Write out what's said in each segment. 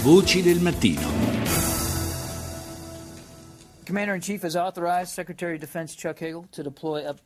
Voci del mattino. Commander in Chief has authorized Secretary of Defense Chuck Hagel to deploy up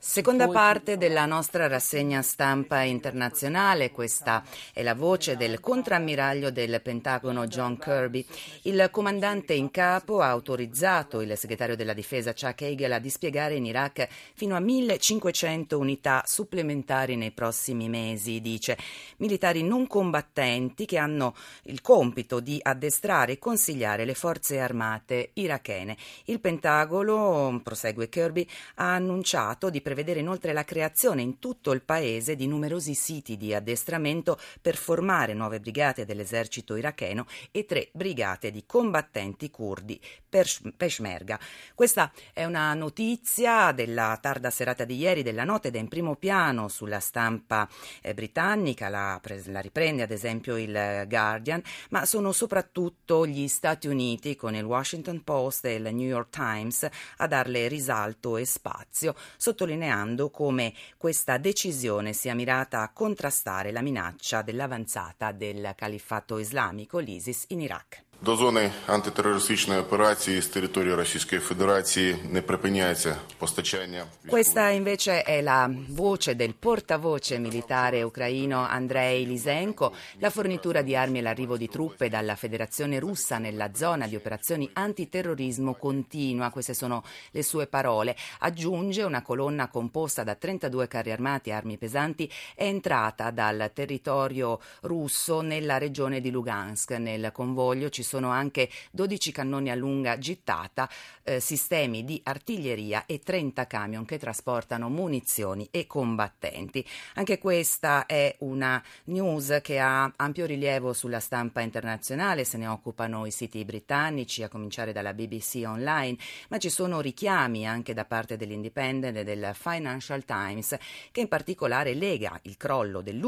Seconda parte della nostra rassegna stampa internazionale, questa è la voce del contrammiraglio del Pentagono John Kirby. Il comandante in capo ha autorizzato il segretario della difesa Chuck Hagel a dispiegare in Iraq fino a 1500 unità supplementari nei prossimi mesi, dice. Militari non combattenti che hanno il compito di addestrare e consigliare le forze armate irachene. Il Pentagono, prosegue Kirby, ha annunciato di prevedere inoltre la creazione in tutto il paese di numerosi siti di addestramento per formare nuove brigate dell'esercito iracheno e tre brigate di combattenti curdi Peshmerga. Questa è una notizia della tarda serata di ieri della notte ed è in primo piano sulla stampa eh, britannica, la, la riprende ad esempio il Guardian, ma sono soprattutto gli Stati Uniti con il Washington Post e il New York Times a darle risalto e spazio sottolineando come questa decisione sia mirata a contrastare la minaccia dell'avanzata del califfato islamico, l'ISIS, in Iraq. До зони антитерористичної операції з території Російської Федерації не припиняється постачання. Questa invece è la voce del portavoce militare ucraino Andrei Lisenko. La fornitura di armi e l'arrivo di truppe dalla Federazione russa nella zona di operazioni antiterrorismo continua. Queste sono le sue parole. Aggiunge una colonna composta da 32 carri armati e armi pesanti è entrata dal territorio russo nella regione di Lugansk. Nel convoglio ci sono anche 12 cannoni a lunga gittata, eh, sistemi di artiglieria e 30 camion che trasportano munizioni e combattenti. Anche questa è una news che ha ampio rilievo sulla stampa internazionale, se ne occupano i siti britannici, a cominciare dalla BBC Online, ma ci sono richiami anche da parte dell'Independent e del Financial Times, che in particolare lega il crollo del,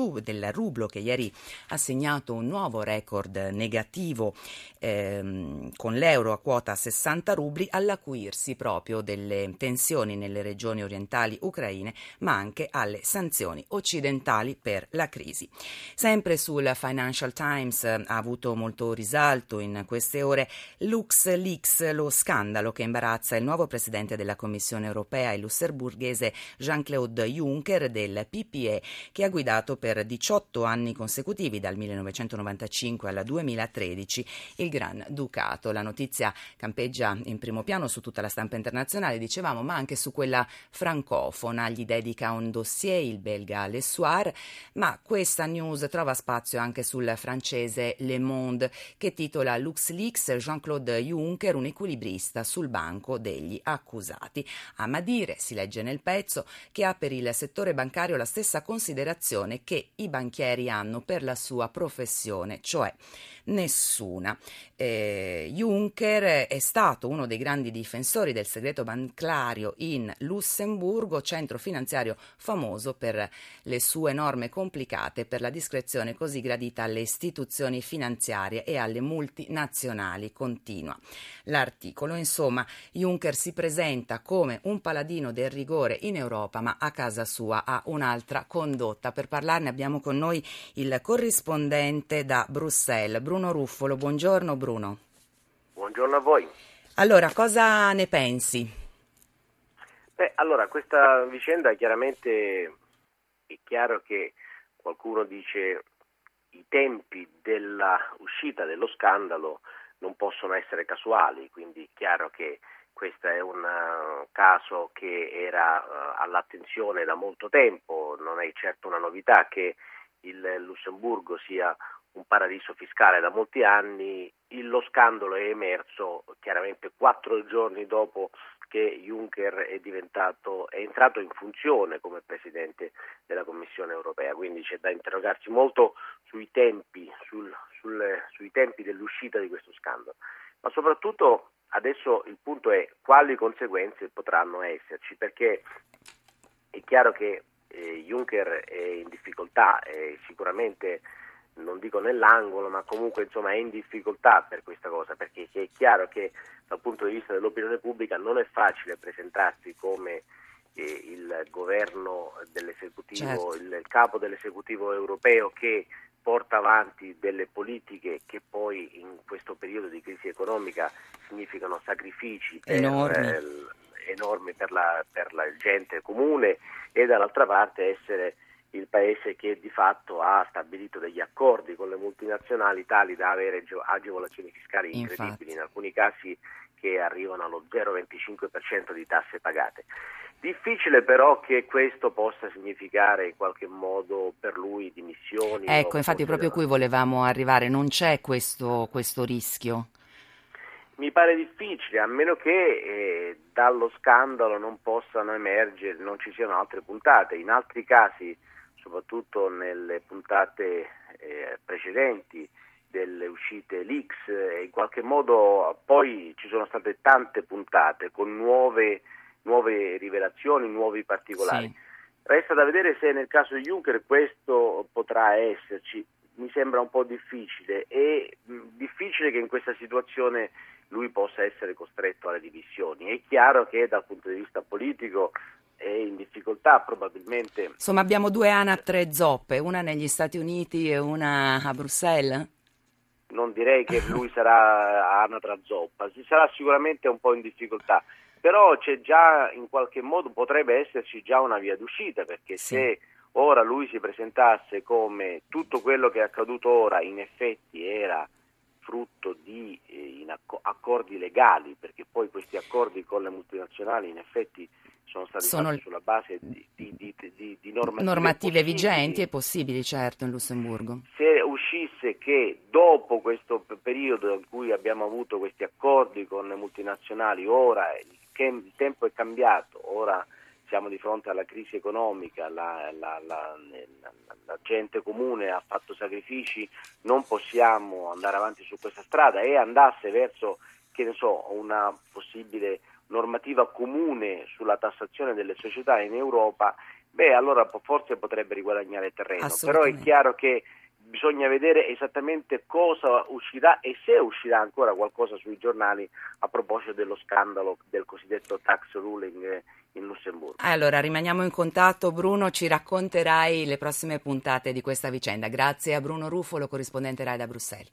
rublo che ieri ha segnato un nuovo record negativo ehm, con l'euro a quota 60 rubli all'acuirsi proprio delle tensioni nelle regioni orientali ucraine, ma anche alle sanzioni occidentali per la crisi. Sempre sul Financial Times ha avuto molto risalto in queste ore LuxLeaks, lo scandalo che imbarazza il nuovo presidente della Commissione europea, il lussemburghese Jean-Claude Juncker del PPE, che ha guidato per 18 anni consecutivi dal 1995 al 2013 il Gran Ducato. La notizia campeggia in primo piano su tutta la stampa internazionale, dicevamo, ma anche su quella francofona. Gli dedica un dossier il belga Le Soir, ma questa news trova spazio anche sul francese Le Monde, che titola LuxLeaks Jean-Claude Juncker, un equilibrista sul banco degli accusati. A dire, si legge nel pezzo, che ha per il settore bancario la stessa considerazione che i banchieri hanno per la sua professione, cioè nessuna. Eh, Juncker è stato uno dei grandi difensori del segreto bancario in Lussemburgo, centro finanziario famoso per le sue norme complicate per la discrezione così gradita alle istituzioni finanziarie e alle multinazionali. Continua l'articolo. Insomma, Juncker si presenta come un paladino del rigore in Europa, ma a casa sua ha un'altra condotta. Per parlarne abbiamo con noi il corrispondente da Bruxelles, Bruno Ruffolo. Buongiorno Bruno. Buongiorno a voi. Allora, cosa ne pensi? Beh, allora, questa vicenda chiaramente è chiaro che qualcuno dice i tempi dell'uscita dello scandalo non possono essere casuali, quindi è chiaro che questo è un uh, caso che era uh, all'attenzione da molto tempo, non è certo una novità che il Lussemburgo sia un paradiso fiscale da molti anni, lo scandalo è emerso chiaramente quattro giorni dopo che Juncker è, è entrato in funzione come Presidente della Commissione europea, quindi c'è da interrogarsi molto sui tempi, sul, sul, sui tempi dell'uscita di questo scandalo, ma soprattutto adesso il punto è quali conseguenze potranno esserci, perché è chiaro che eh, Juncker è in difficoltà, è sicuramente non dico nell'angolo, ma comunque insomma, è in difficoltà per questa cosa, perché è chiaro che dal punto di vista dell'opinione pubblica non è facile presentarsi come eh, il governo dell'esecutivo, certo. il, il, capo dell'esecutivo europeo che porta avanti delle politiche che poi in questo periodo di crisi economica significano sacrifici per, enormi, eh, enormi per, la, per la gente comune e dall'altra parte essere il paese che di fatto ha stabilito degli accordi con le multinazionali tali da avere agevolazioni fiscali incredibili, Infatti. in alcuni casi che arrivano allo 0,25% di tasse pagate. Difficile però che questo possa significare in qualche modo per lui dimissioni. Ecco, infatti proprio qui volevamo arrivare, non c'è questo, questo rischio. Mi pare difficile, a meno che eh, dallo scandalo non possano emergere, non ci siano altre puntate. In altri casi, soprattutto nelle puntate eh, precedenti delle uscite leaks, eh, in qualche modo poi ci sono state tante puntate con nuove, nuove rivelazioni, nuovi particolari. Sì. Resta da vedere se nel caso di Juncker questo potrà esserci. Mi sembra un po' difficile e mh, difficile che in questa situazione lui possa essere costretto alle dimissioni. È chiaro che dal punto di vista politico è in difficoltà probabilmente. Insomma, abbiamo due ANAP tre zoppe, una negli Stati Uniti e una a Bruxelles. Non direi che lui sarà anatra zoppa, si sarà sicuramente un po' in difficoltà, però c'è già in qualche modo potrebbe esserci già una via d'uscita perché Sì. se ora lui si presentasse come tutto quello che è accaduto ora in effetti era frutto di eh, in acco- accordi legali, perché poi questi accordi con le multinazionali in effetti sono stati Sono fatti sulla base di, di- di- di- normative, Normative vigenti e possibili, certo, in Lussemburgo. Se uscisse che dopo questo periodo in cui abbiamo avuto questi accordi con le multinazionali, ora il, che- il tempo è cambiato, ora siamo di fronte alla crisi economica, la, la- la- la- gente comune ha fatto sacrifici, non possiamo andare avanti su questa strada. E andasse verso che ne so, una possibile normativa comune sulla tassazione delle società in Europa, beh allora forse potrebbe riguadagnare terreno, però è chiaro che bisogna vedere esattamente cosa uscirà e se uscirà ancora qualcosa sui giornali a proposito dello scandalo del cosiddetto tax ruling eh, in Lussemburgo. Allora, rimaniamo in contatto. Bruno, ci racconterai le prossime puntate di questa vicenda. Grazie a Bruno Ruffolo, corrispondente Rai da Bruxelles.